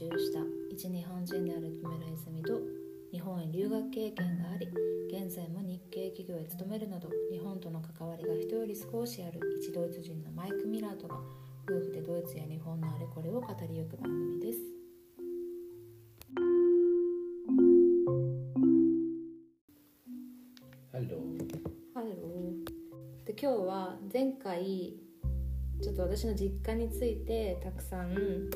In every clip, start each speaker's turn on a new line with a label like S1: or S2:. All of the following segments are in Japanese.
S1: 住した。一日本人である木村泉と日本へ留学経験があり現在も日系企業へ勤めるなど日本との関わりが人より少しある一ドイツ人のマイク・ミラーとが夫婦でドイツや日本のあれこれを語りゆく番組です。で今日は前回ちょっと私の実家についてたくさん、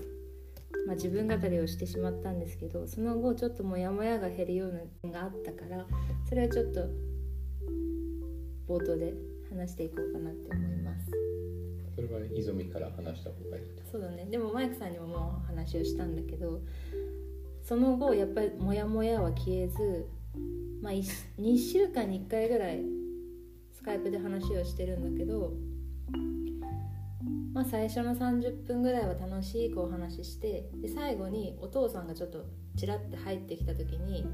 S1: まあ、自分語りをしてしまったんですけどその後ちょっとモヤモヤが減るようなのがあったからそれはちょっと冒頭で話していこうかなって思います
S2: それは泉から話した方がいいと？
S1: そうだねでもマイクさんにももう話をしたんだけどその後やっぱりモヤモヤは消えず、まあ、2週間に1回ぐらいスカイプで話をしてるんだけどまあ、最初の30分ぐらいは楽しくお話ししてで最後にお父さんがちょっとちらって入ってきた時に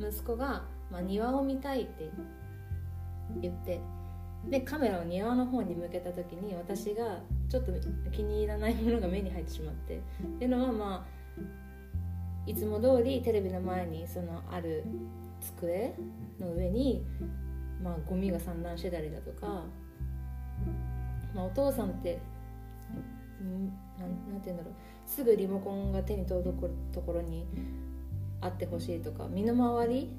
S1: 息子が、まあ、庭を見たいって言ってでカメラを庭の方に向けた時に私がちょっと気に入らないものが目に入ってしまってっていうのはまあいつも通りテレビの前にそのある机の上に、まあ、ゴミが散乱してたりだとかまあ、お父さんってんんなんて言うんだろうすぐリモコンが手に届くところにあってほしいとか身の回り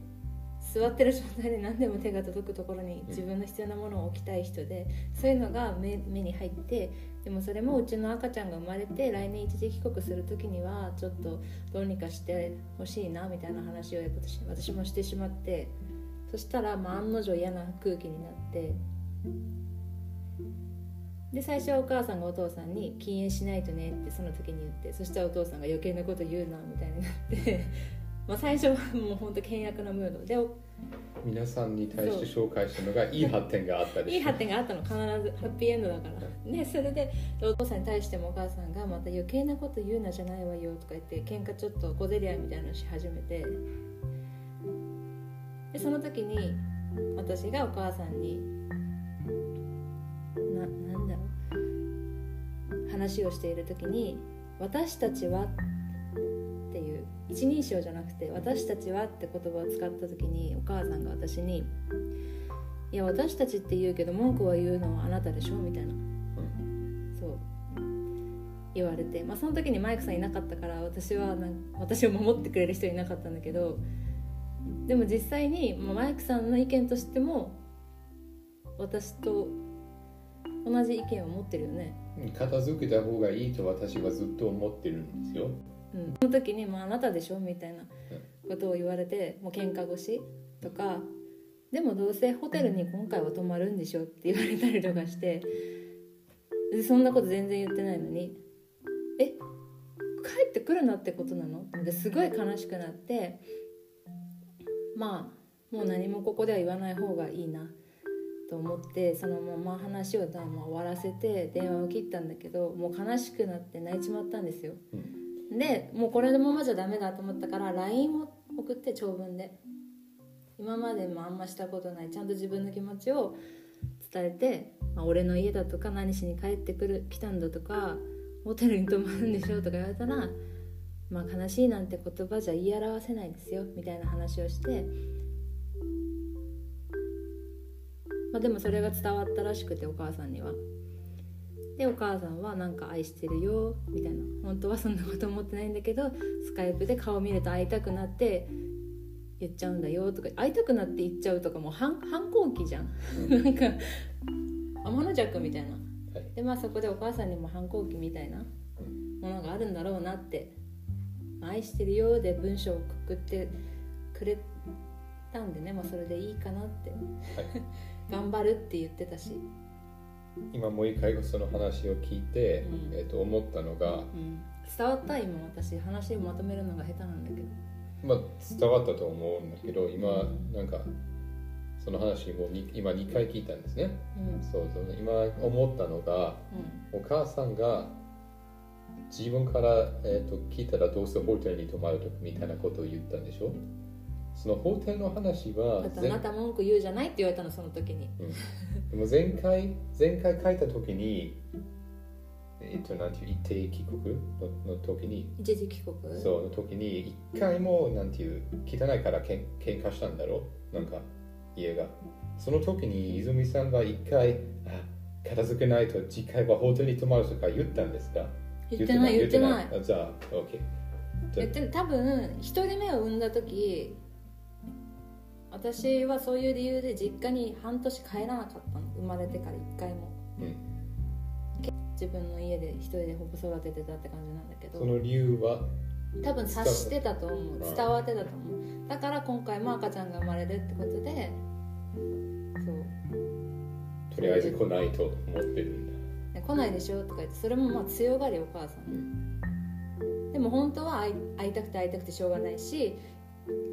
S1: 座ってる状態で何でも手が届くところに自分の必要なものを置きたい人でそういうのが目に入ってでもそれもうちの赤ちゃんが生まれて来年一時帰国する時にはちょっとどうにかしてほしいなみたいな話を私私もしてしまってそしたら、まあ、案の定嫌な空気になってで最初はお母さんがお父さんに「禁煙しないとね」ってその時に言ってそしたらお父さんが余計なこと言うなみたいになって まあ最初はもう本当険悪なムード。で
S2: 皆さんに対して紹介したのがいい発展があったで
S1: いい発展があったの。必ずハッピーエンドだから。ねそれでお父さんに対してもお母さんがまた余計なこと言うなじゃないわよとか言って喧嘩ちょっと小競り合いみたいなのし始めて。でその時に私がお母さんに話をしている時に「私たちは」っていう一人称じゃなくて「私たちは」って言葉を使った時にお母さんが私に「いや私たちって言うけど文句は言うのはあなたでしょ」みたいな、そう。言われて、まあ、その時にマイクさんいなかったから私はなん私を守ってくれる人いなかったんだけどでも実際に、まあ、マイクさんの意見としても私と同じ意見を持ってるよね。
S2: 片付けた方がいいと私はずっと思ってるんですよ。
S1: うん、その時に、まあ、あなたでしょ？みたいなことを言われてもう喧嘩腰とかでもどうせホテルに今回は泊まるんでしょって言われたりとかしてでそんなこと全然言ってないのに「え帰ってくるなってことなの?」ですごい悲しくなってまあもう何もここでは言わない方がいいなと思ってそのまま話を終わらせて電話を切ったんだけどもう悲しくなって泣いちまったんですよ、うん、でもうこれのままじゃダメだと思ったから LINE を送って長文で。今までもあんましたことないちゃんと自分の気持ちを伝えて、まあ、俺の家だとか何しに帰ってくる来たんだとかホテルに泊まるんでしょとか言われたらまあ悲しいなんて言葉じゃ言い表せないですよみたいな話をしてまあ、でもそれが伝わったらしくてお母さんには。でお母さんはなんか愛してるよみたいな。本当はそんなこと思ってないんだけどスカイプで顔見ると会いたくなって言っちゃうんだよとか。会いたくなって言っちゃうとかもう反反抗期じゃん。なんか天の弱みたいな、はい、でまあそこでお母さんにも反抗期みたいなものがあるんだろうなって「愛してるよ」で文章をくくってくれたんでね、まあ、それでいいかなって、はい頑張るって言ってたし。
S2: 今もう一回その話を聞いて、うん、えー、と思ったのが、うん、
S1: 伝わった今私話をまとめるのが下手なんだけど。
S2: まあ伝わったと思うんだけど今、うん、なんかその話も今2回聞いたんですね、うん、そうそう。今思ったのが、お母さんが自分から、えーと、聞いたらどうせホテルに泊まるとかみたいなことを言ったんでしょ？その法廷の話は
S1: あなた文句言うじゃないって言われたのその時に、
S2: うん、でも前回前回書いた時にえっと、なんていう一定帰国？のの時に。
S1: 一時帰国？
S2: そうの時に一回もなんていう汚いからけん喧嘩したんだろ？うなんか家が。その時に泉さんが一回あ片付けないと次回はホテルに泊まるとか言ったんですか？
S1: 言ってない言ってない
S2: あじゃあ OK
S1: 言って多分一人目を産んだ時私はそういう理由で実家に半年帰らなかったの。生まれてから一回も、
S2: うん。
S1: 自分の家で一人でほぼ育ててたって感じなんだけど。
S2: その理由は？
S1: 多分察してたと思う。
S2: 伝わ
S1: ってたと思う。だから今回も赤ちゃんが生まれるってことでそう。
S2: とりあえず来ないと思ってるんだ。
S1: で来ないでしょとか言ってそれもまあ強がりお母さん、でも本当は会いたくて会いたくてしょうがないし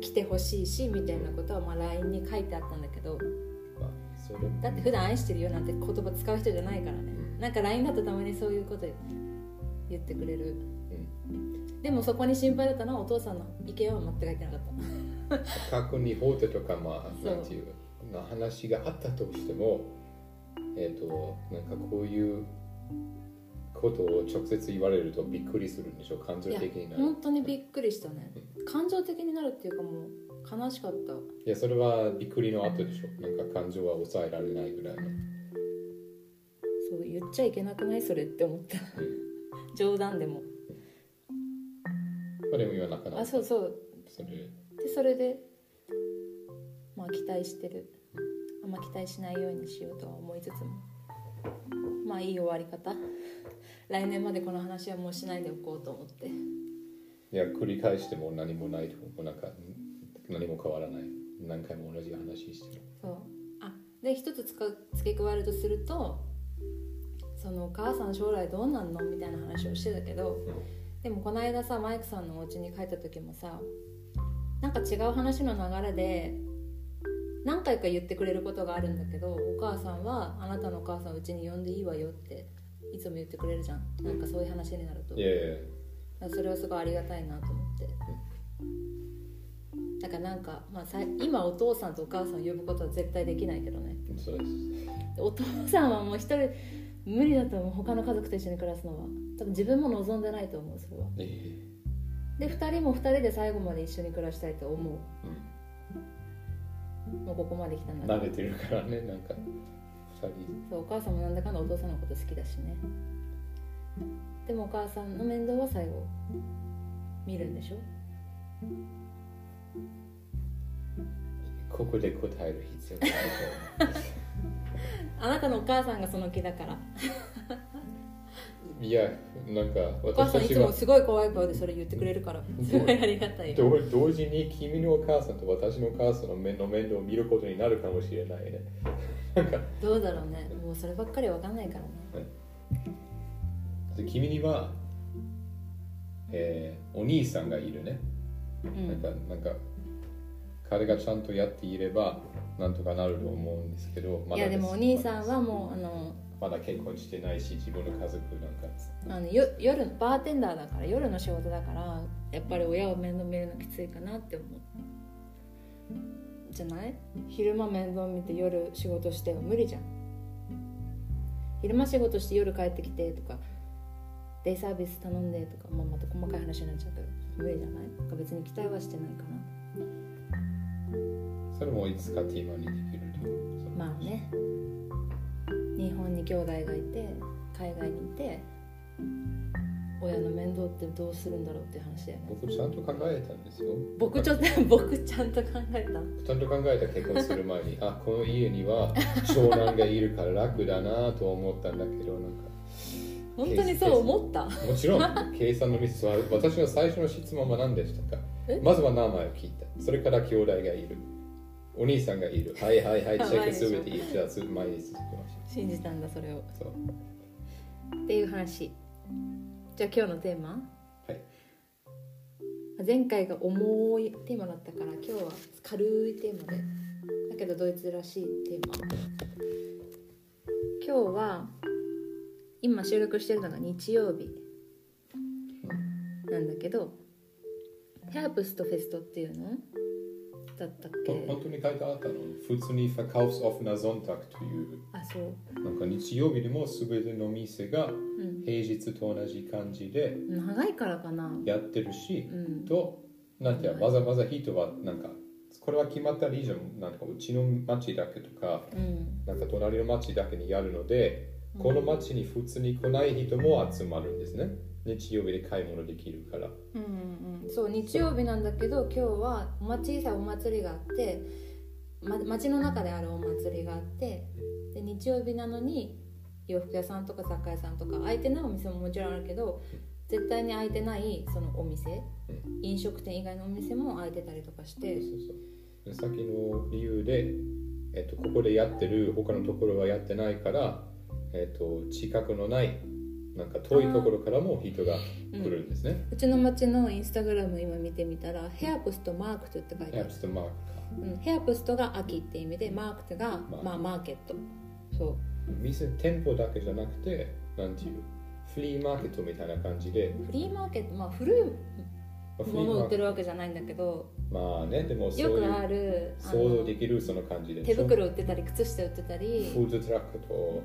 S1: 来てほしいしみたいなことはまあ LINE に書いてあったんだけど。
S2: まあそれ。
S1: だって普段愛してるよなんて言葉使う人じゃないからね。なんか LINE だとたまにそういうこと言ってくれる。でもそこに心配だったのはお父さんの意見は全く書いてなかった。
S2: 過去に法廷とかまあなんていうな話があったとしてもえっ、となんかこういうことを直接言われるとびっくりするんでしょ感情的になる。
S1: 本当にびっくりしたね。感情的になるっていうかもう悲しかった。
S2: いやそれはびっくりの後でしょなんか感情は抑えられないぐらいの。
S1: そう言っちゃいけなくないそれって思った。冗談でも。
S2: まあでも言わなかった
S1: あそうそう。
S2: それ。
S1: でそれでまあ期待してる。あんま期待しないようにしようとは思いつつも。まあいい終わり方来年までこの話はもうしないでおこうと思って。
S2: いや繰り返しても何もないとなんか何も変わらない。何回も同じ話してる。
S1: そう。あで一つ付け加えるとするとそのお母さん将来どうなんのみたいな話をしてたけどでもこの間さマイクさんのお家に帰った時もさなんか違う話の流れで何回か言ってくれることがあるんだけどお母さんは「あなたのお母さんうちに呼んでいいわよ」っていつも言ってくれるじゃん。なんかそういう話になると。それはすごいありがたいなと思って。だからなんか、まあ、さ今お父さんとお母さんを呼ぶことは絶対できないけどね。
S2: そうです。
S1: お父さんはもう一人無理だと思う。他の家族と一緒に暮らすのは。多分自分も望んでないと思うそれは。
S2: え
S1: で2人も2人で最後まで一緒に暮らしたいと思う。もうここまで来たん
S2: え
S1: だ
S2: 慣れてるからねなんか
S1: そうお母さんもなんだかんだお父さんのこと好きだしね。でもお母さんの面倒は最後見るんでしょ？
S2: ここで答える必要ないと思う。
S1: あなたのお母さんがその気だから
S2: いや、なんか
S1: お母さんいつもすごい怖い顔でそれ言ってくれるから。すごい。ありがたいよ
S2: 同同時に君のお母さんと私のお母さんの面の面倒を見ることになるかもしれないね。なんか。
S1: どうだろうね。もうそればっかりわかんないからね。
S2: で君には、えーお兄さんがいるね。
S1: うん。
S2: なんかなんか彼がちゃんとやっていればなんとかなると思うんですけど、まだ
S1: いやでもお兄さんはもうあの
S2: まだ結婚してないし自分の家族なんか。
S1: あのよ夜バーテンダーだから夜の仕事だからやっぱり親を面倒見るのきついかなって思う。じゃない？昼間面倒見て夜仕事しては無理じゃん。昼間仕事して夜帰ってきてとかデイサービス頼んでとか、まあ、また細かい話になっちゃうけど無理じゃない？か別に期待はしてないかな
S2: それもいつかテーマにできると。
S1: まあね。日本に兄弟がいて海外にいて親の面倒ってどうするんだろうっていう話だよね。
S2: 僕ちゃんと考えたんですよ。
S1: 僕ちょっと僕ちゃんと考えた。
S2: ちゃんと考えた結婚する前にあこの家には長男がいるから楽だなと思ったんだけどなんか。
S1: 本当にそう思った？
S2: もちろん計算のミスは私の最初の質問は何でしたか？
S1: え？
S2: まずは名前を聞いた。それから兄弟がいるお兄さんがいる。はいはいはい。チェックすべていいじゃあつ前に進みまし
S1: 信じたんだそれを。
S2: そう。
S1: っていう話。じゃあ今日のテーマ
S2: は？い。
S1: 前回が重いテーマだったから今日は軽いテーマで。だけどドイツらしいテーマ。今日は今収録してるのが日曜日。なんだけどヘアプストフェストっていうの？だったっけ？
S2: 本当に書いてあったの普通に Verkaufsoffener Sonntag という。
S1: あそう。
S2: なんか日曜日でも全ての店が
S1: うん。
S2: 平日と同じ感じで
S1: 長いからかな。
S2: やってるし、
S1: うん。
S2: となんてわざわざ人はなんかこれは決まったらいいじゃん。なんかうちの町だけとか
S1: うん。
S2: なんか隣の町だけにやるので、この町に普通に来ない人も集まるんですね日曜日で買い物できるから。
S1: うんうんうん。そう日曜日なんだけど今日はお小さいお祭りがあって、ま、町の中であるお祭りがあってで日曜日なのに洋服屋さんとか雑貨屋さんとか開いてないお店ももちろんあるけど絶対に開いてないそのお店、飲食店以外のお店も開いてたりとかして。
S2: そうそうさっきの理由で、えっと、ここでやってる他のところはやってないから、えっと、近くのないなんか遠いところからも人が来るんですね。
S1: うちの町のインスタグラム今見てみたらヘアプストマークトって書いてある。
S2: ヘアプ、スとマークか。
S1: うん、ヘアプストが秋って意味でマークトが、
S2: マーク。
S1: まあ、マーケット。そう。
S2: 店店舗だけじゃなくてなんていうフリーマーケットみたいな感じで、
S1: フリーマーケットまあ古いものを売ってるわけじゃないんだけど
S2: トまあねでもそうい
S1: よくあ
S2: う
S1: る
S2: 想像できるその感じで
S1: 手袋売ってたり靴下売ってたり。
S2: フードトラックと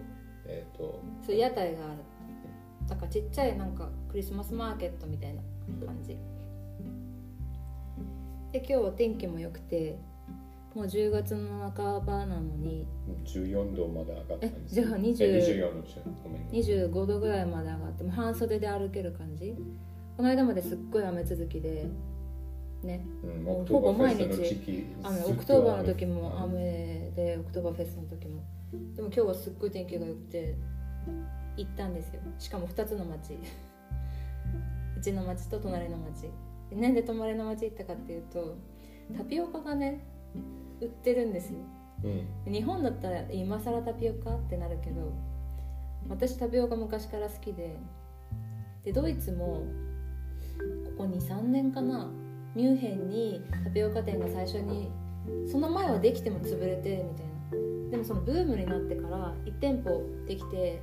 S2: えっ、と
S1: そういう屋台があるだからちっちゃいなんかクリスマスマーケットみたいな感じ。で今日お天気も良くてもう10月の半ばなのに
S2: 14度まで上がったんです
S1: えじゃあ20
S2: え24度ごめん。
S1: 25度ぐらいまで上がってもう半袖で歩ける感じ。この間まですっごい雨続きでね。
S2: うん、
S1: もうほぼ毎日雨。オクトーバーの時も
S2: うん。
S1: 雨でオクトーバーフェスの時も。でも今日はすっごい天気が良くて行ったんですよ。しかも2つの町。うちの町と隣の町。でなんで隣の町行ったかっていうとタピオカがね売ってるんですよ。
S2: うん。
S1: 日本だったら今更タピオカってなるけど私タピオカ昔から好きででドイツもここ23年かなミュンヘンにタピオカ店が最初にその前はできても潰れてみたいな。でもそのブームになってから1店舗できて、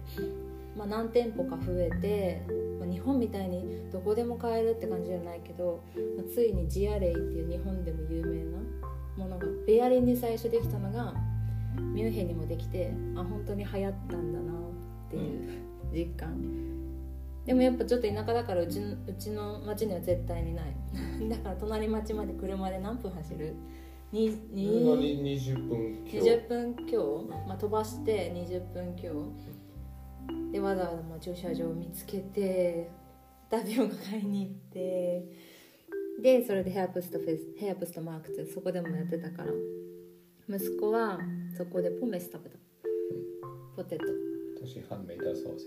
S1: まあ、何店舗か増えて、まあ、日本みたいにどこでも買えるって感じじゃないけど、まあついにジアレイっていう日本でも有名なものがベアリンに最初できたのがミュンヘンにもできてあ本当に流行ったんだなっていう実感。でもやっぱちょっと田舎だからうちのうちの町には絶対にない。だから隣町まで車で何分走る？にに
S2: うんに20分今日
S1: 20分強、まあ、飛ばして20分強でわざわざもう駐車場を見つけてタピオカ買いに行ってでそれでヘアプストフェスヘアプストマークってそこでもやってたから。息子はそこでポメス食べた。ポテト。
S2: 私ハンメイターソーセージ。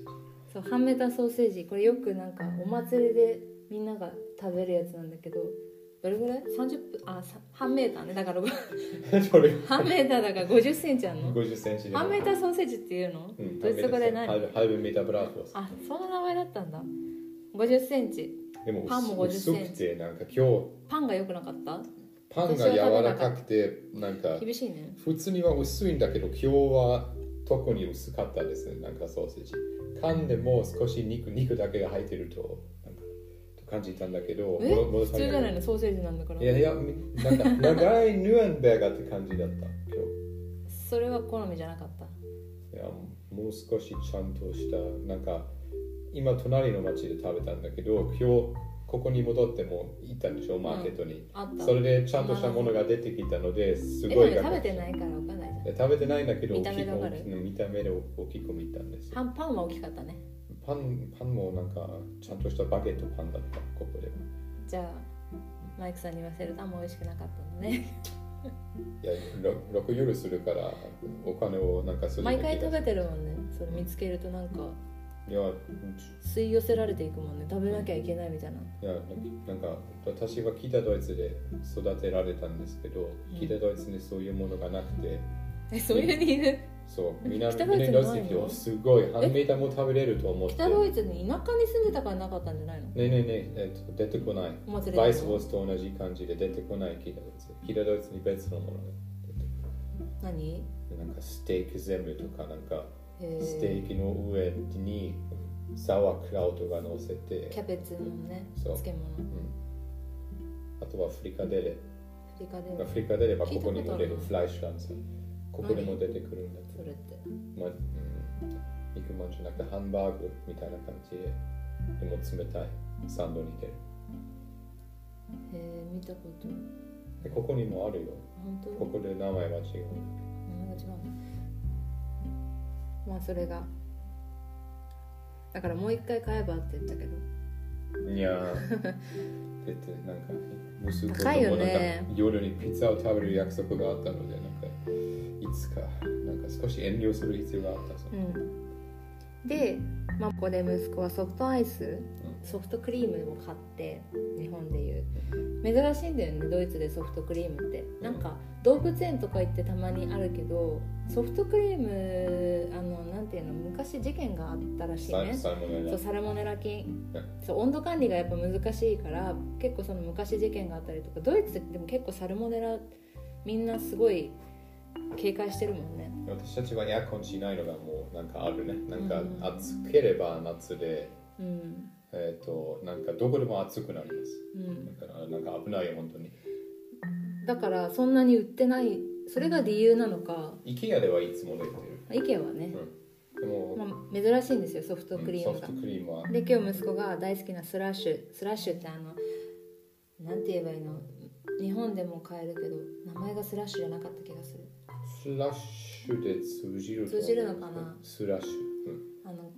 S1: そうハンメタソーセージ。これよくなんかお祭りでみんなが食べるやつなんだけどどれぐらい ?30 分あさ半メーターねだから。半メーターだから50センチあんの
S2: ？50センチで
S1: 半メーターソーセージっていうの、
S2: うん
S1: ドイツ語で何？
S2: ハルハルメーターブラフォス
S1: あその名前だったんだ。50センチ。
S2: でも
S1: パンも50
S2: 薄
S1: センチ。
S2: くてなんか今日。
S1: パンが良くなかった？
S2: パンが柔らかくてなんか
S1: 厳しいね。
S2: 普通には薄いんだけど今日は特に薄かったですね。なんかソーセージ。噛んでも少し肉肉だけが入ってると感じたんだけど
S1: 普通じゃないのソーセージなんだから。
S2: いやいやなんか長いヌアンベーガーって感じだった今
S1: それは好みじゃなかった？
S2: 日いやもう少しちゃんとしたなんか今隣の町で食べたんだけど今日ここに戻っても行ったんでしょマーケットに、
S1: あった。
S2: それでちゃんとしたものが出てきたのです
S1: え
S2: ごい
S1: 食べてないから分かんないじゃん。
S2: 食べてないんだけど
S1: 見た目で
S2: 大きく見た目で大きく見たんですよ。
S1: パンパンは大きかったね
S2: パンパンもなんかちゃんとしたバゲットパンだったここでは。
S1: じゃあマイクさんに言わせるとあんま美味しくなかったのね。
S2: いやろ6夜するからお金をなんかする
S1: 毎回食べてるもんね。それ見つけるとなんか
S2: いや
S1: 吸い寄せられていくもんね。食べなきゃいけないみたいな。い
S2: やなんか私は北ドイツで育てられたんですけど、
S1: うん。
S2: 北ドイツにそういうものがなくて。
S1: えそういう理由？
S2: そう。南
S1: 北ドイツ
S2: 南
S1: に
S2: すごいハンメーターも食べれると思って。
S1: 北ドイツに田舎に住んでたからなかったんじゃないの？
S2: ねえねえねえ、えっと、出てこない。バイスウォースと同じ感じで出てこない北ドイツ北ドイツに別のものが
S1: 何？
S2: なんかステーキ全部とかなんか
S1: へ
S2: ステーキの上にサワークラウトが乗せて。
S1: キャベツのね
S2: そう。
S1: 漬物。
S2: うん、あとはフリカデレ。
S1: フフリカで
S2: アフリカであれば
S1: 聞い
S2: ここにも出るフライシュランスここにも出てくるんだけど
S1: それって。
S2: まあ、うん、肉まんじゅうなくてハンバーグみたいな感じで。でも冷たいサンドに出る。
S1: へえ見たこと。
S2: でここにもあるよ。
S1: 本当？
S2: ここで名前は違う。
S1: 名前が違うまあそれが。だからもう一回買えばって言ったけど。
S2: いや。ーだってなんか息子と
S1: 高いよ
S2: もなんか
S1: ね
S2: 夜にピザを食べる約束があったのでなんか。いつかなんか少し遠慮する必要があったそう
S1: うん。で、まあ、ここで息子はソフトアイスソフトクリームを買って日本でいう。珍しいんだよねドイツでソフトクリームって。なんか動物園とか行ってたまにあるけどソフトクリームあのなんていうの昔事件があったらしい
S2: サ
S1: ね
S2: サ
S1: ルモネラ菌。
S2: うん。
S1: そう温度管理がやっぱ難しいから結構その昔事件があったりとかドイツでも結構サルモネラみんなすごい警戒してるもんね。
S2: 私たちはエアコンしないのがもうなんかあるね。なんか
S1: うん
S2: 暑ければ夏で
S1: うん。
S2: えっ、となんかどこでも暑くなります。
S1: うん。
S2: だからなんか危ないよ本当に。
S1: だからそんなに売ってないそれが理由なのか。
S2: IKEA ではいつも出てる。
S1: 意見はね、
S2: でも、
S1: まあ、珍しいんですよソフトクリームが。
S2: ソフト、クリームは。
S1: で今日息子が大好きなスラッシュ。スラッシュってあのなんて言えばいいの？日本でも買えるけど名前がスラッシュじゃなかった気がする。
S2: スラッシュで通じる
S1: 通じるのかな？
S2: スラッシュ、
S1: あの。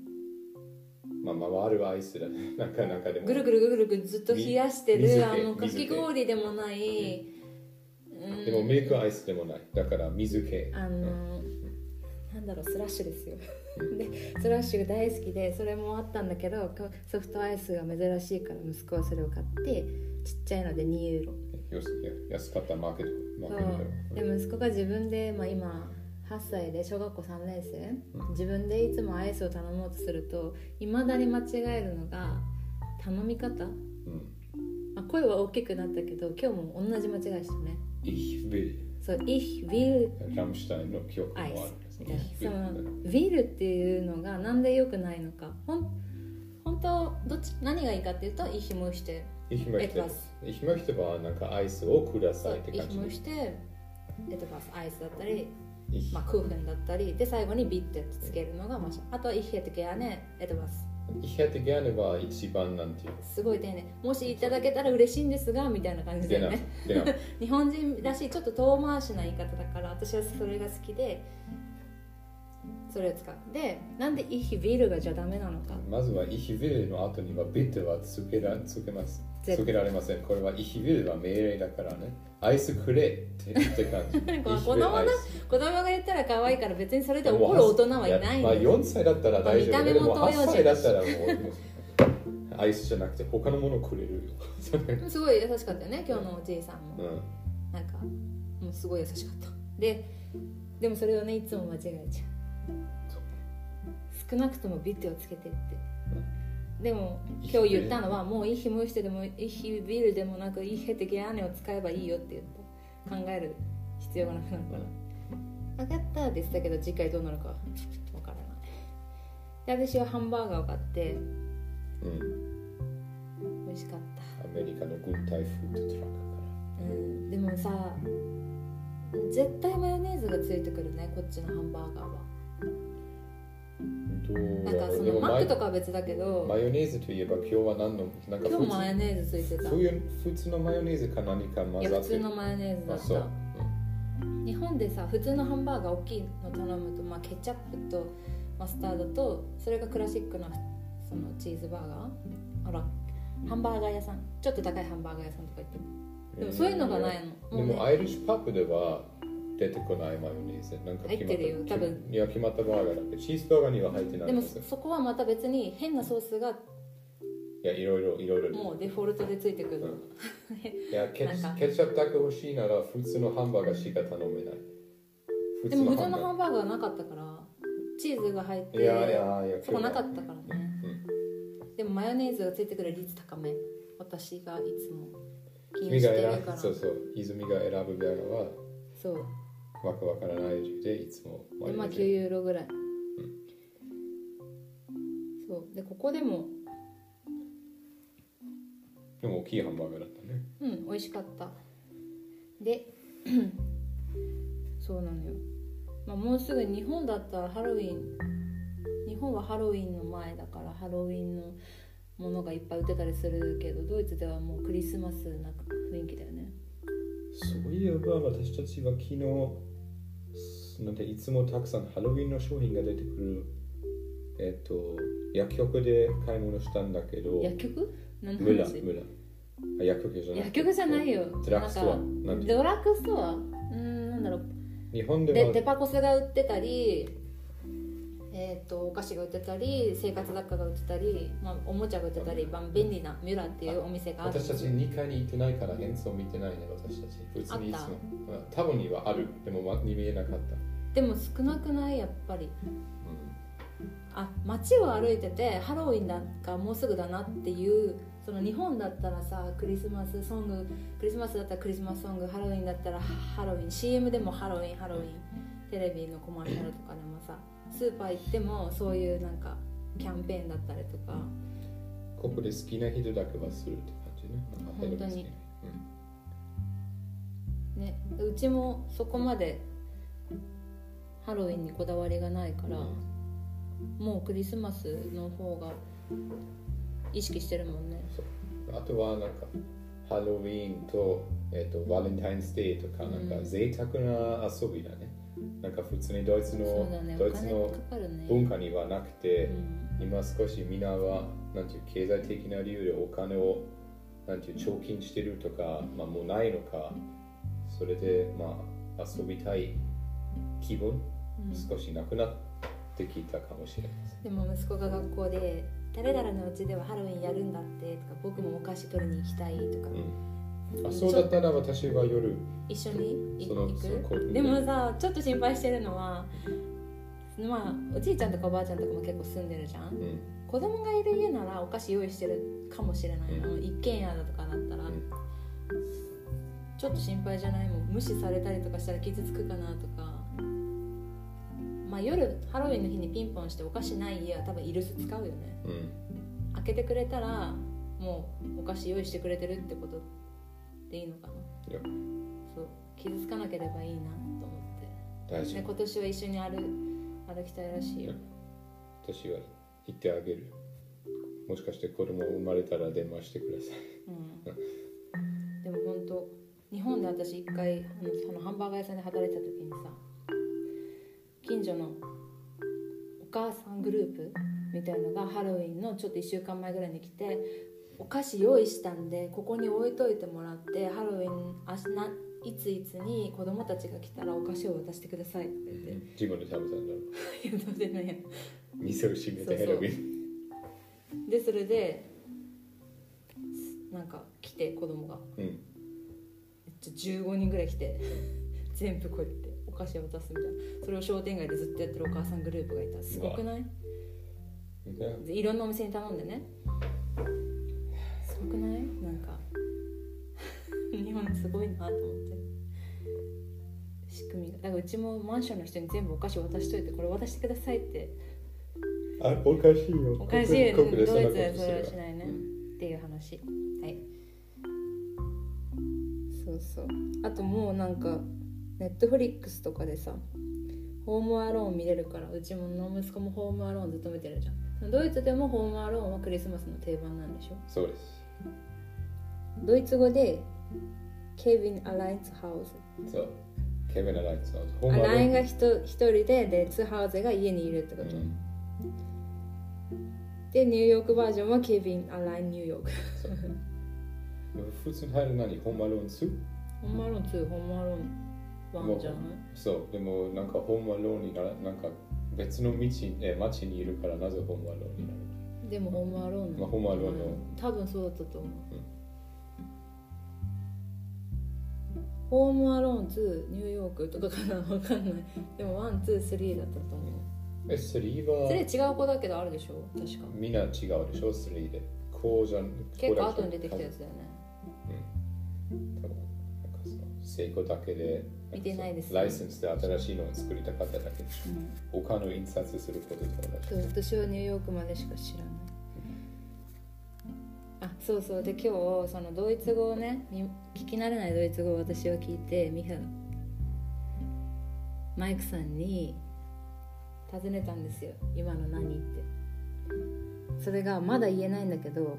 S2: うん、まあ回るアイスだね。なんかなんかでも。
S1: ぐるぐるぐるぐるずっと冷やしてるあのかき氷でもない、うん
S2: でもミルクアイスでもないだから水気
S1: あのなんだろうスラッシュですよでスラッシュが大好きでそれもあったんだけどこソフトアイスが珍しいから息子はそれを買ってちっちゃいので2ユーロ
S2: 安かったマーケットマーケット
S1: で息子が自分で、まあ、今8歳で小学校3年生。
S2: うん。
S1: 自分でいつもアイスを頼もうとするといまだに間違えるのが頼み方、
S2: うん。
S1: まあ、声は大きくなったけど今日も同じ間違いしたね。
S2: Ich will
S1: そう Ich will
S2: ラムシュタインの記憶もある
S1: いな。その will っていうのがなんで良くないのか。ほん本当どっち何がいいかっていうと Ich möchte
S2: Ich möchte,
S1: etwas
S2: ich möchte はなんかアイスをくださいって
S1: Ich
S2: 感じ。
S1: möchte etwas アイスだったり
S2: Ich
S1: まあ、クーフンだったりで最後にビッてつけるのが、まあ、あとは Ich hätte gerne etwas
S2: Ich hätte gerne は一番なんていう。
S1: すごい丁寧もしいただけたら嬉しいんですがみたいな感じだ
S2: で
S1: ね。日本人らしいちょっと遠回しな言い方だから私はそれが好きでそれを使うでなんで Ich will がじゃダメなのか。
S2: まずは Ich will の後には bitte はつけらつけます
S1: 絶
S2: つけられません。これは Ich will は命令だからね。アイスくれってって感じ。
S1: 子供が
S2: アイス。
S1: 子供が言ったら可愛いから別にそれで怒る大人はいないん
S2: まあ
S1: だよ
S2: 4歳だったら大丈夫。
S1: まあ見た目
S2: でも8
S1: も東洋人
S2: 歳だったらもうアイスじゃなくて他のものくれるよ。
S1: すごい優しかったよね今日のおじいさんも、
S2: うん。
S1: なんかもうすごい優しかった。ででもそれをねいつも間違えちゃ
S2: そう。
S1: う少なくともビッテをつけてってでも今日言ったのはもういい日無してでもいい日ビルでもなくいいヘテゲアネを使えばいいよって言った考える必要がなくなるから。分かったって言ってたけど次回どうなるかわからない。で私はハンバーガーを買って
S2: うん。
S1: 美味しかった。
S2: アメリカの軍隊フードトラックか
S1: うん。でもさ絶対マヨネーズがついてくるねこっちのハンバーガーはなんかそのマックとかは別だけど
S2: マヨネーズといえば今日は何のなんか
S1: 今日マヨネーズついてた。い
S2: 普通普通のマヨネーズか何か混
S1: や
S2: ざって。る
S1: 普通のマヨネーズだ。っ
S2: あそう。
S1: た日本でさ普通のハンバーガー大きいの頼むと、まあ、ケチャップとマスタードとそれがクラシックなそのチーズバーガー。あらハンバーガー屋さん。ちょっと高いハンバーガー屋さんとか行ってもでもそういうのがないの。
S2: でもアイリッシュパブでは出てこないマヨネーズ。なんか決ま
S1: 入ってるよ多分。
S2: いや決まったバーガーだってチーズバーガーには入ってない。
S1: でもそこはまた別に変なソースが
S2: いやいろいろいろいろ
S1: もうデフォルトでついてくる、
S2: いやケ
S1: なんか。
S2: ケチャップだけ欲しいなら普通のハンバーガーしか頼めない。普
S1: でも普通の
S2: ハン
S1: バーガー。なかったからチーズが入って
S2: いやいやいや
S1: そこなかったからね。
S2: うん
S1: でもマヨネーズがついてくる率高め。私がいつも
S2: 君が選ぶそうそう泉が選ぶバーガーは。
S1: そう
S2: わけわからない理由でいつもマヨネ
S1: 今
S2: ーズ
S1: 9ユーロぐらい、そう。でここでも。
S2: でも大きいハンバーガーだったね。
S1: うん美味しかった。で そうなのよ、まあ、もうすぐ日本だったらハロウィン。日本はハロウィンの前だからハロウィンのものがいっぱい売ってたりするけどドイツではもうクリスマスな雰囲気だよね。
S2: そういえば私たちは昨日なんでいつもたくさんハロウィンの商品が出てくるえっと薬局で買い物したんだけど
S1: 薬局？何の
S2: 村
S1: 話
S2: 村あ薬局じゃない
S1: 薬局じゃないよ。
S2: ドラッグストア。
S1: ドラッグストア？うんなんだろう。
S2: 日本では
S1: でデパコスが売ってたりえー、とお菓子が売ってたり生活雑貨が売ってたり、まあ、おもちゃが売ってたり、まあ、便利なミュラっていうお店がある。
S2: 私たち2階に行ってないから演奏見てないね私たち。普通にいつも。多分にはある。でもま見えなかった、
S1: でも少なくない？やっぱり。
S2: う
S1: あ街を歩いててハロウィンだがもうすぐだなっていうその日本だったらさクリスマスソングクリスマスだったらクリスマスソングハロウィンだったらハロウィン CM でもハロウィンハロウィン。テレビのコマーシャルとかでもさスーパー行ってもそういうなんかキャンペーンだったりとか。
S2: んここで好きな人だけはするって感じね。
S1: 本当に
S2: ヘロ好き
S1: ね。うちもそこまでハロウィンにこだわりがないから、もうクリスマスの方が意識してるもんね。
S2: あとはなんかハロウィーンと,、えー、とバレンタインスデーとかなんか
S1: うん
S2: 贅沢な遊びだね、なんか普通にドイツの、
S1: ね
S2: ドイツの文化にはなくて、
S1: うん。
S2: 今少しみんなはなんていう経済的な理由でお金をなんていう貯金してるとか、まあ、もうないのかそれでまあ遊びたい気分、
S1: うん。
S2: 少しなくなってきたかもしれません。
S1: でも息子が学校で「誰々のうちではハロウィンやるんだって」とか「僕もお菓子取りに行きたい」とか、
S2: うん、あそうだったら私は夜
S1: 一緒に行く？でもさちょっと心配してるのはまあおじいちゃんとかおばあちゃんとかも結構住んでるじゃん。
S2: うん。
S1: 子供がいる家ならお菓子用意してるかもしれないな、
S2: う
S1: 一軒家だとかだったら、
S2: ん。
S1: ちょっと心配じゃない？もん無視されたりとかしたら傷つくかなとか。まあ夜ハロウィンの日にピンポンしてお菓子ない家は多分イルス使うよね。
S2: うん。
S1: 開けてくれたらもうお菓子用意してくれてるってことでいいのかな？い
S2: や。
S1: そう。傷つかなければいいなと思って。
S2: 大丈夫
S1: で今年は一緒に歩歩きたいらしいよ。
S2: 私は言ってあげるもしかして子供生まれたら電話してください。
S1: うん。でも本当日本で私一回あのそのハンバーガー屋さんで働いてた時にさ近所のお母さんグループみたいのがハロウィンのちょっと1週間前ぐらいに来てお菓子用意したんでここに置いといてもらってハロウィンあしないついつに子供たちが来たらお菓子を渡してくださいって。言って
S2: 自分で食べたんだろう
S1: 言うのでね
S2: 店を閉めてヘロウィン
S1: でそれでなんか来て子供が。
S2: うん。
S1: めっちゃ15人ぐらい来て全部こうやってお菓子を渡すみたいな。それを商店街でずっとやってるお母さんグループがいた。すごくない？
S2: ね
S1: でいろんなお店に頼んでねくない？なんか。日本すごいなと思って。仕組みが。だからうちもマンションの人に全部お菓子渡しといてこれ渡してくださいって。
S2: あおかしいよ。
S1: おかしいよドイツ
S2: 国でそ
S1: れはしないね、っていう話。はい。そうそう。あともうなんかネットフリックスとかでさホームアローン見れるからうちもの息子もホームアローンずっと見てるじゃん。ドイツでもホームアローンはクリスマスの定番なんでしょ？
S2: そうです
S1: ドイツ語でケビン・アラインツハウズ
S2: そうケビン・アラインツハウスホー
S1: ア
S2: ムアローン
S1: ラインが一一人ででツハウゼが家にいるってこと、
S2: うん。
S1: でニューヨークバージョンはケビン・アライン・ニューヨーク
S2: 普通に入る何ホームアローン2
S1: ホー？ムアローン2ホームアローン1じゃない？
S2: そう。でもなんかホームアローンにならなんか別の道え町にいるからなぜホームアローンになる
S1: でもホームアローンの
S2: まあホームアローンの
S1: 多分そうだったと思う、
S2: うん。
S1: ホームアローン2ニューヨークとかかな？わかんない。でも123だったと思う。
S2: え3は？
S1: それ違う子だけどあるでしょ？確か。
S2: みんな違うでしょ？3で。こうじゃん
S1: 結構後に出てきたやつだよね。
S2: うん。多分なんかその成功だけで
S1: 見てないです
S2: ライセンスで新しいのを作りたかっただけでしょ。他の印刷することと同じ。
S1: 私はニューヨークまでしか知らないあそうそう。で今日そのドイツ語をね聞き慣れないドイツ語を私は聞いてミハマイクさんに尋ねたんですよ。今の何って。それがまだ言えないんだけど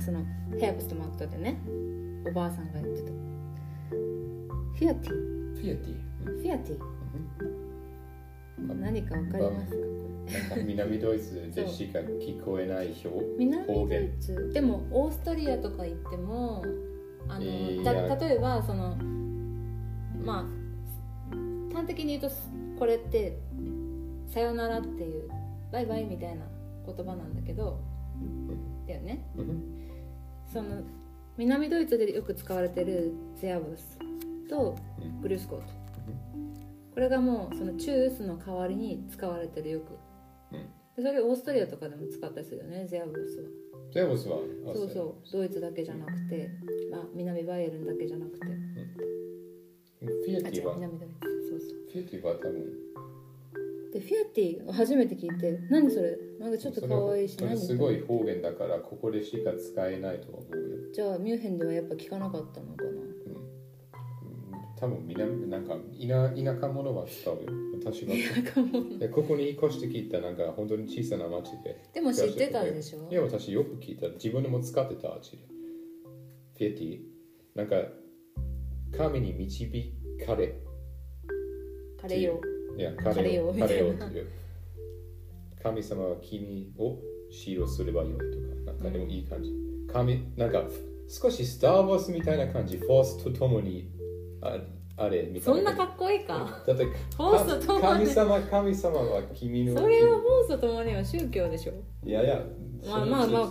S1: その Herbstmarkt でね。おばあさんが言ってた。フィアティ。
S2: フィアティ。
S1: フィアティ、何かわかりますか？
S2: なんか南ドイツでしか聞こえない表
S1: 南ドイツでもオーストリアとか行ってもあの、例えばそのまあ端的に言うとこれって「さよなら」っていう「バイバイ」みたいな言葉なんだけど、だよね、その南ドイツでよく使われてる「ゼアブス」と「グルスコート」これがもうそのチュースの代わりに使われてるよく。それオーストリアとかでも使ったりするよねゼアブスは。
S2: ゼアブスは
S1: そうそうドイツだけじゃなくて、まあ、南バイエルンだけじゃなくて、
S2: うん、フィアティは？
S1: 南ドイツそうそう。
S2: フィアティは多分。
S1: でフィアティ初めて聞いて何それ？なんかちょっと可愛いし何
S2: すごい方言だからここでしか使えないと思うよ。
S1: じゃあミュンヘンではやっぱ聞かなかったのか。な
S2: 多分南なんか田田舎者は使うよ私は。でここに引っ越してきたなんか本当に小さな町で。
S1: でも知ってたでしょ？
S2: いや私よく聞いた。自分でも使ってたあっちでフィエティ？なんか神に導かれ。
S1: カレよ
S2: いやカレよカレよっていう。神様は君を使用すればよいとかなんかでもいい感じ、うん、神なんか少しスター・ウォースみたいな感じ。フォースとともにああれみ
S1: たいな。そんなかっこいいか？
S2: だって神様神様は君の。
S1: それはモースとともには宗教でしょ？
S2: いやいや
S1: まあまあまあ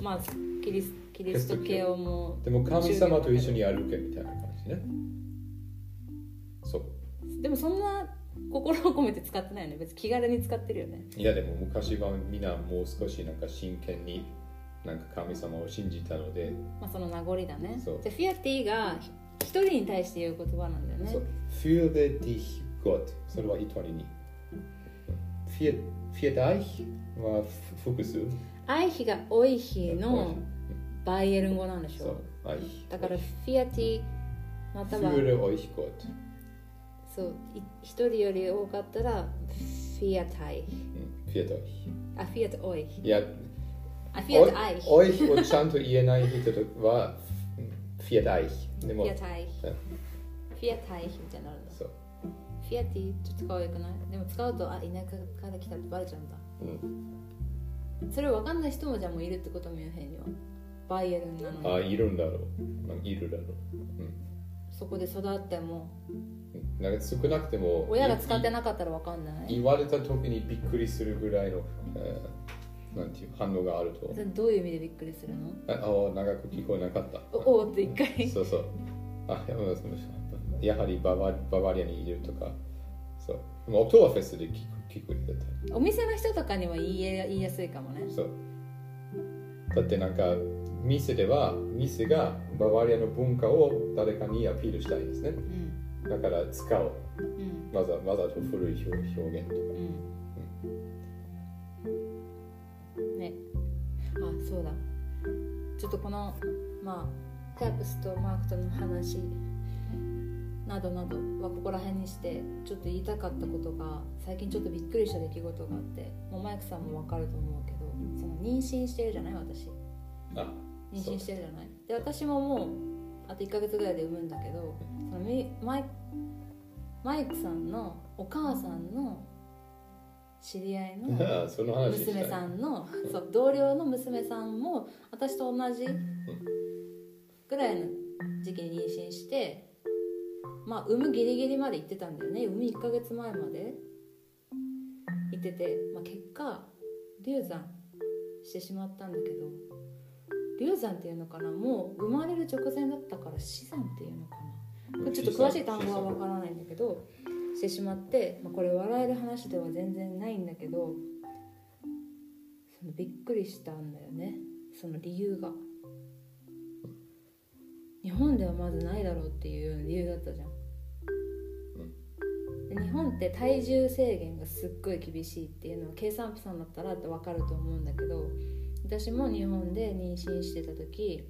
S1: まあキリスキリスト教も
S2: でも神様と一緒に歩けみたいな感じね。そう。
S1: でもそんな心を込めて使ってないよね。別に気軽に使ってるよね。
S2: いやでも昔はみんなもう少しなんか真剣になんか神様を信じたので。
S1: まあその名残だね。じゃフィアティが一人に対して言う言葉なんだよね。
S2: Für dich Gott。それは一人に。Für, für dich は複数？
S1: がオイヒのバイエルン語なんでしょ
S2: う。
S1: だからフィアティまたは。
S2: Für euch Gott。
S1: そう、一人より多かったらフィアタイ。
S2: フィアタイ。
S1: あ、フィアタオイ。
S2: いや、
S1: あ、フィアタアイ。
S2: オイをちゃんと言えない人はフィアタイ。
S1: でもフィアタイフィアタイみたいなのそうフィアティちょっと可愛くないでも使うとあ田舎から来たってバレちゃうんだ、うん、それ分かんない人もじゃあもういるってことも言えへんよバイエルンなの
S2: にあいるんだろういるだろう、うん、
S1: そこで育っても
S2: なんか少なくても
S1: 親が使ってなかったら分かんない
S2: 言われた時にびっくりするぐらいの、えー、なんていう反応があると。
S1: どういう意味でびっくりするの？
S2: ああ長く聞こえなかった。
S1: おおって一回。
S2: そうそう。あやはりババババリアにいるとか。そう。でもオクトーバーフェスで聞く聞く絶
S1: 対お店の人とかには言い言いやすいかもね。
S2: そう。だってなんか店では店がババリアの文化を誰かにアピールしたいですね、うん、だから使う、うん、わざわざと古い表現とか、
S1: うん、そうだ。ちょっとこのまあキャップスとマークとの話などなどはここら辺にしてちょっと言いたかったことが最近ちょっとびっくりした出来事があってもうマイクさんも分かると思うけどその妊娠してるじゃない？私。妊娠してるじゃない？で私ももうあと1ヶ月ぐらいで産むんだけどそのマイマイクさんのお母さんの知り合いの 娘さんのそう同僚の娘さんも私と同じぐらいの時期に妊娠してまあ産むギリギリまで行ってたんだよね。産む1ヶ月前まで行ってて、まあ、結果流産してしまったんだけど流産っていうのかな？もう生まれる直前だったから死産っていうのかな？ちょっと詳しい単語はわからないんだけどしてしまって、まあ、これ笑える話では全然ないんだけどそのびっくりしたんだよね。その理由が。日本ではまずないだろうっていうような理由だったじゃん、日本って体重制限がすっごい厳しいっていうのは計算婦さんだったらって分かると思うんだけど私も日本で妊娠してた時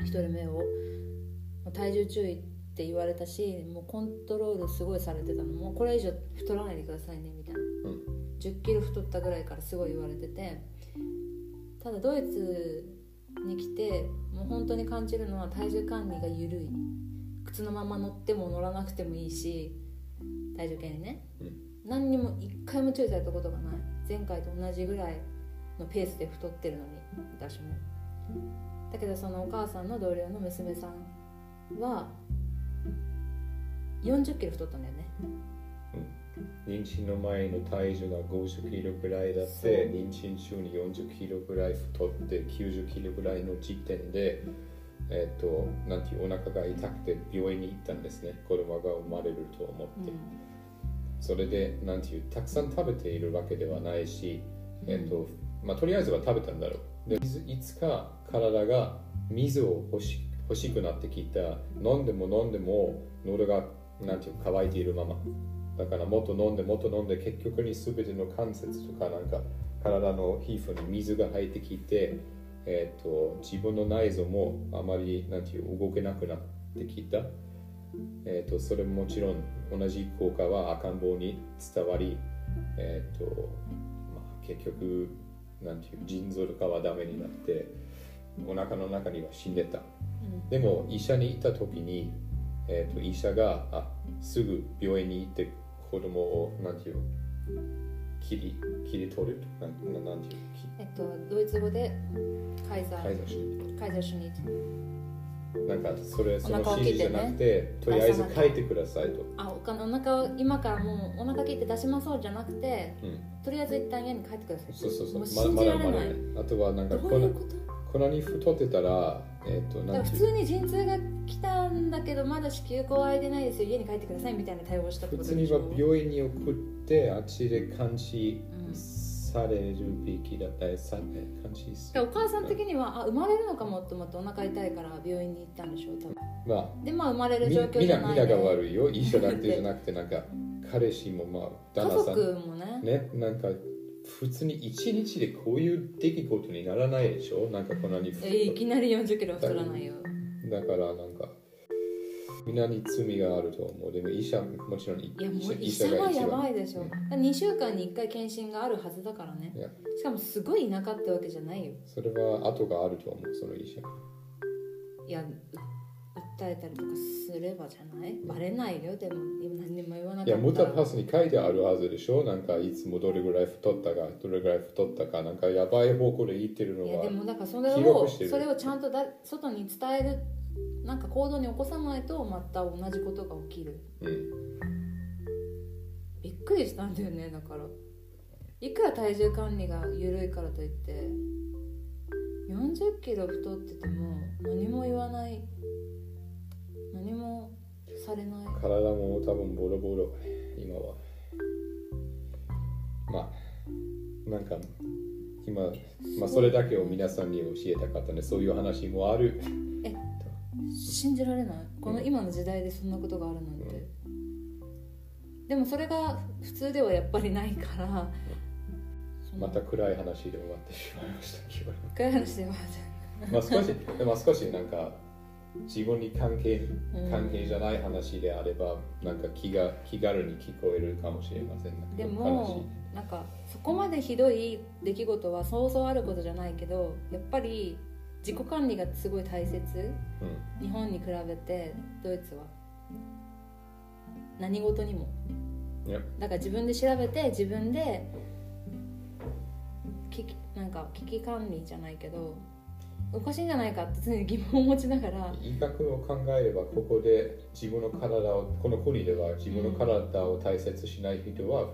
S1: 1人目を体重注意って言われたしもうコントロールすごいされてたの。もうこれ以上太らないでくださいねみたいな、うん、1 0キロ太ったぐらいからすごい言われてて。ただドイツに来てもう本当に感じるのは体重管理が緩い。靴のまま乗っても乗らなくてもいいし体重計にね、うん、何にも一回も注意されたことがない。前回と同じぐらいのペースで太ってるのに私も。だけどそのお母さんの同僚の娘さんは40キロ太ったんだよね、
S2: うん、妊娠の前の体重が50キロぐらいだって妊娠中に40キロぐらい太って90キロぐらいの時点でえっ、ー、となんていうお腹が痛くて病院に行ったんですね。子供が生まれると思って、うん、それでなんていうたくさん食べているわけではないし、えっ、ー、とまあ、とりあえずは食べたんだろう。でいつか体が水を欲し欲しくなってきた。飲んでも飲んでも喉がなんていう乾いているまま。だからもっと飲んでもっと飲んで結局に全ての関節とかなんか体の皮膚に水が入ってきて、えーと、自分の内臓もあまりなんていう動けなくなってきた、えーと、それももちろん同じ効果は赤ん坊に伝わり、えーとまあ、結局なんていう腎臓とかはダメになってお腹の中には死んでた、うん、でも医者に行った時にえーと、医者があすぐ病院に行って子供をなんていう切り切り取る？なんなんていう
S1: えっとドイツ語でカイザー。
S2: カイザーシュ
S1: ニカイザーシュニ
S2: なんかそれその指示じゃなくて、ね、とりあえず書いてくださいと。
S1: あおお腹を今からもうお腹切って出しまそうじゃなくて、うん、とりあえず一旦家に帰ってください。
S2: そうそうそう。まだまだまだあとはなんかこのこんなに太ってたらえーと、
S1: と普通に陣痛が来たんだけどまだ子宮口開いてないですよ。家に帰ってくださいみたいな対応したって
S2: こと普通には病院に送ってあっちで監視されるべきだったり、うん、監視
S1: お母さん的にはあ生まれるのかもと思ってお腹痛いから病院に行ったんでしょう多分、まあ、でまあ生まれる状況じゃない。
S2: みんなが悪いよ。医者だけじゃなくてなんか彼氏もまあ
S1: 旦那さん。家族もね。
S2: ねなんか普通に一日でこういう出来事にならないでしょ。なんかこんなに。
S1: いきなり40キロ太らないよ
S2: だからなんかみんなに罪があると思う。でも医者もちろん
S1: いやもう医者はやばいでしょ、うん、2週間に1回検診があるはずだからね。しかもすごい田舎ってわけじゃないよ。
S2: それは後があると思うその医者。
S1: いや訴えたりとかすればじゃない？バレないよ。でも何も言わなかったいや
S2: ムタパスに書いてあるはずでしょ。なんかいつもどれぐらい太ったかどれぐらい太ったかなんかやばい方向で言ってるのはい
S1: やでもだからそれをそれをちゃんとだ外に伝えるなんか行動に起こさないとまた同じことが起きる、うん、びっくりしたんだよねだから。いくら体重管理が緩いからといって40キロ太ってても何も言わない。何もされない。
S2: 体も多分ボロボロ今は。まあなんか今、まあ、それだけを皆さんに教えたかったね。そういう話もある。え
S1: 信じられない。この今の時代でそんなことがあるなんて、うん、でもそれが普通ではやっぱりないから、
S2: また暗い話で終わってしまいました
S1: 暗い話で終わっ
S2: たまあ少し でも少しなんか自分に関係関係じゃない話であれば、うん、なんか気が気軽に聞こえるかもしれません
S1: でもなんかそこまでひどい出来事はそうそうあることじゃないけどやっぱり自己管理がすごい大切、うん、日本に比べてドイツは。何事にも。だから自分で調べて自分で危機なんか危機管理じゃないけどおかしいんじゃないかって常に疑問を持ちながら。
S2: 医学を考えればここで自分の体をこの国では自分の体を大切しない人は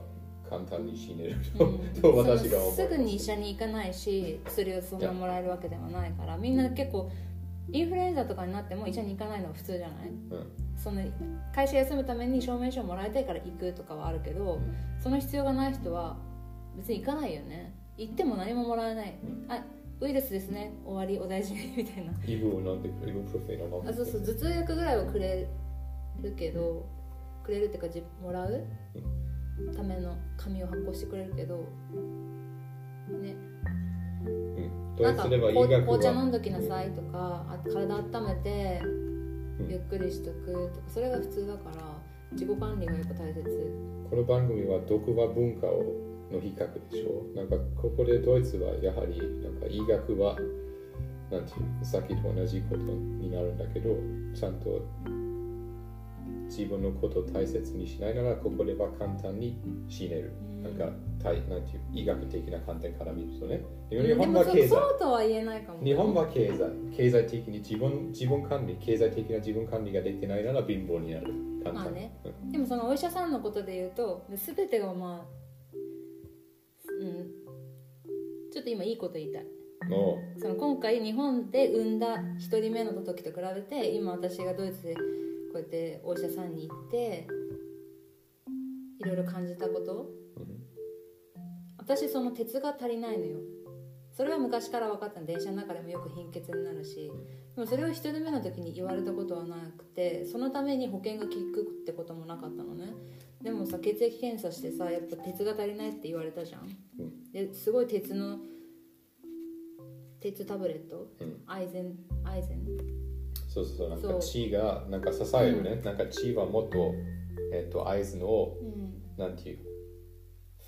S2: 簡単に死ねると,、うん、と 私が思う。
S1: すぐに医者に行かないし薬をそんなもらえるわけではないからみんな結構インフルエンザとかになっても医者に行かないのが普通じゃない、うん、その会社休むために証明書をもらいたいから行くとかはあるけど、うん、その必要がない人は別に行かないよね。行っても何ももらえない、あウイルスですね。終わりお大事にみたいな。
S2: イブを飲んでイブプロフェ飲んで
S1: あそうそう。頭痛薬ぐらいはくれるけどくれるっていうかじもらう、ための紙を発行してくれるけどね、
S2: うん、どうすれば医学は。
S1: 紅茶飲んどきなさいとかあ体温めてゆっくりしとくとかそれが普通だから自己管理がやっぱ大切。
S2: この番組は毒は文化をの比較でしょなんかここでドイツはやはりなんか医学はなんていうさっきと同じことになるんだけどちゃんと自分のことを大切にしないならここでは簡単に死ねる、うん、なんかなんていう医学的な観点から見るとね。
S1: 日本は経済。そうとは言えないかも
S2: 日本は経済。経済的に自分自分管理経済的な自分管理ができないなら貧乏になる。
S1: まあね、うん、でもそのお医者さんのことで言うと全てがまあうん。ちょっと今いいこと言いたい。その今回日本で産んだ1人目の時と比べて今私がドイツでこうやってお医者さんに行っていろいろ感じたこと、うん、私その鉄が足りないのよ。それは昔から分かったの。電車の中でもよく貧血になるし。でもそれを1人目の時に言われたことはなくてそのために保険が効くってこともなかったのね。でもさ血液検査してさやっぱ鉄が足りないって言われたじゃん、うん、ですごい鉄の鉄タブレット、うん、アイゼンアイゼン
S2: そうそうそうなんか血がなんか支えるね、うん、なんか血はもっとえっ、ー、と合図の、うん、なんていう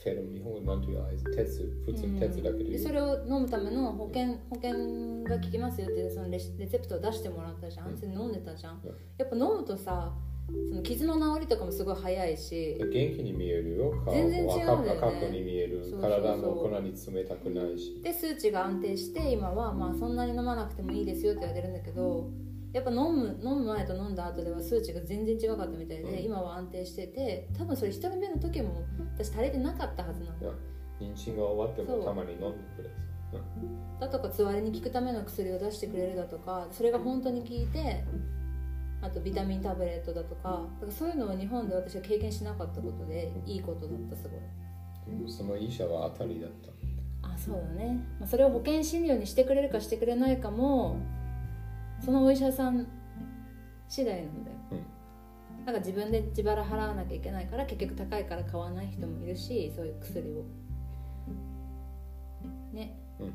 S2: フェル日本語なんていう合図鉄普通の鉄だけ
S1: で,、それを飲むための保険保険が効きますよってそのレレセプトを出してもらったじゃん、うん、それ飲んでたじゃん、やっぱ飲むとさその傷の治りとかもすごい早いし。
S2: 元気に見えるよ。顔全然違うんだよ、ね、赤くに見える。体も粉に冷たくないし。
S1: で数値が安定して今はまあそんなに飲まなくてもいいですよって言われてるんだけどやっぱ飲む飲む前と飲んだ後では数値が全然違かったみたいで、うん、今は安定してて多分それ1人目の時も私足りてなかったはずなの。
S2: 妊娠が終わってもたまに飲んでくれ
S1: だとかつわりに効くための薬を出してくれるだとかそれが本当に効いてあとビタミンタブレットだとかだからそういうのを日本で私は経験しなかったことでいいことだったすご
S2: い。その医者は当たりだった。
S1: あそうだね、まあ、それを保険診療にしてくれるかしてくれないかもそのお医者さん次第なんだよ、うん、なんか自分で自腹払わなきゃいけないから結局高いから買わない人もいるしそういう薬を。ね、うん、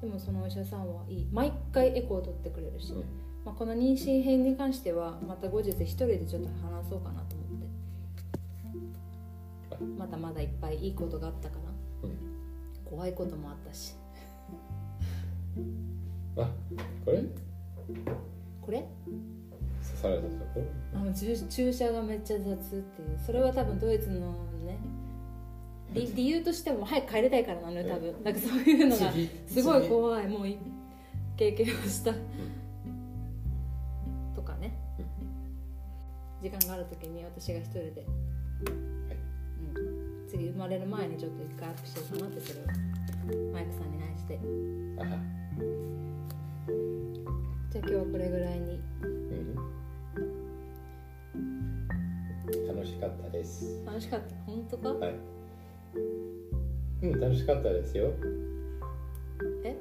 S1: でもそのお医者さんはいい。毎回エコー取ってくれるし、うん。まあ、この妊娠編に関してはまた後日一人でちょっと話そうかなと思って。まだまだいっぱいいいことがあったかな、うん、怖いこともあったし。
S2: あこれ？
S1: これ？
S2: 刺されたとこ？
S1: あの注注射がめっちゃ雑っていう。それは多分ドイツのね理理由としても早く帰りたいからなのよ多分。なんかそういうのがすごい怖いもう経験をした、時間がある時に私が一人で、はい。うん、次生まれる前にちょっと一回アップしようかなってそれを。マイクさんに内してじゃあ今日はこれぐらいに、
S2: うん、楽しかったです。
S1: 楽しかった？本当か？
S2: はい。うん楽しかったですよ。
S1: え？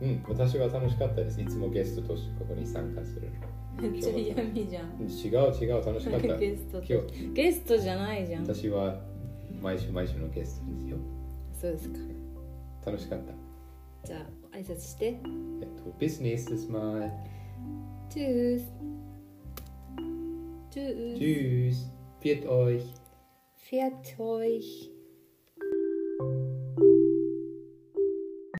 S2: うん私は楽しかったです。いつもゲストとしてここに参加するの。
S1: めっちゃ嫌味じゃん。
S2: 違う違う楽しかった。
S1: ゲスト今日。ゲストじゃないじゃん。
S2: 私は毎週毎週のゲストですよ。
S1: そうですか。
S2: 楽しかった。
S1: じゃあ挨拶して。えっ
S2: と bis nächstes Mal
S1: Tschüss.
S2: Tschüss. Tschüss. Viert euch.
S1: Viert euch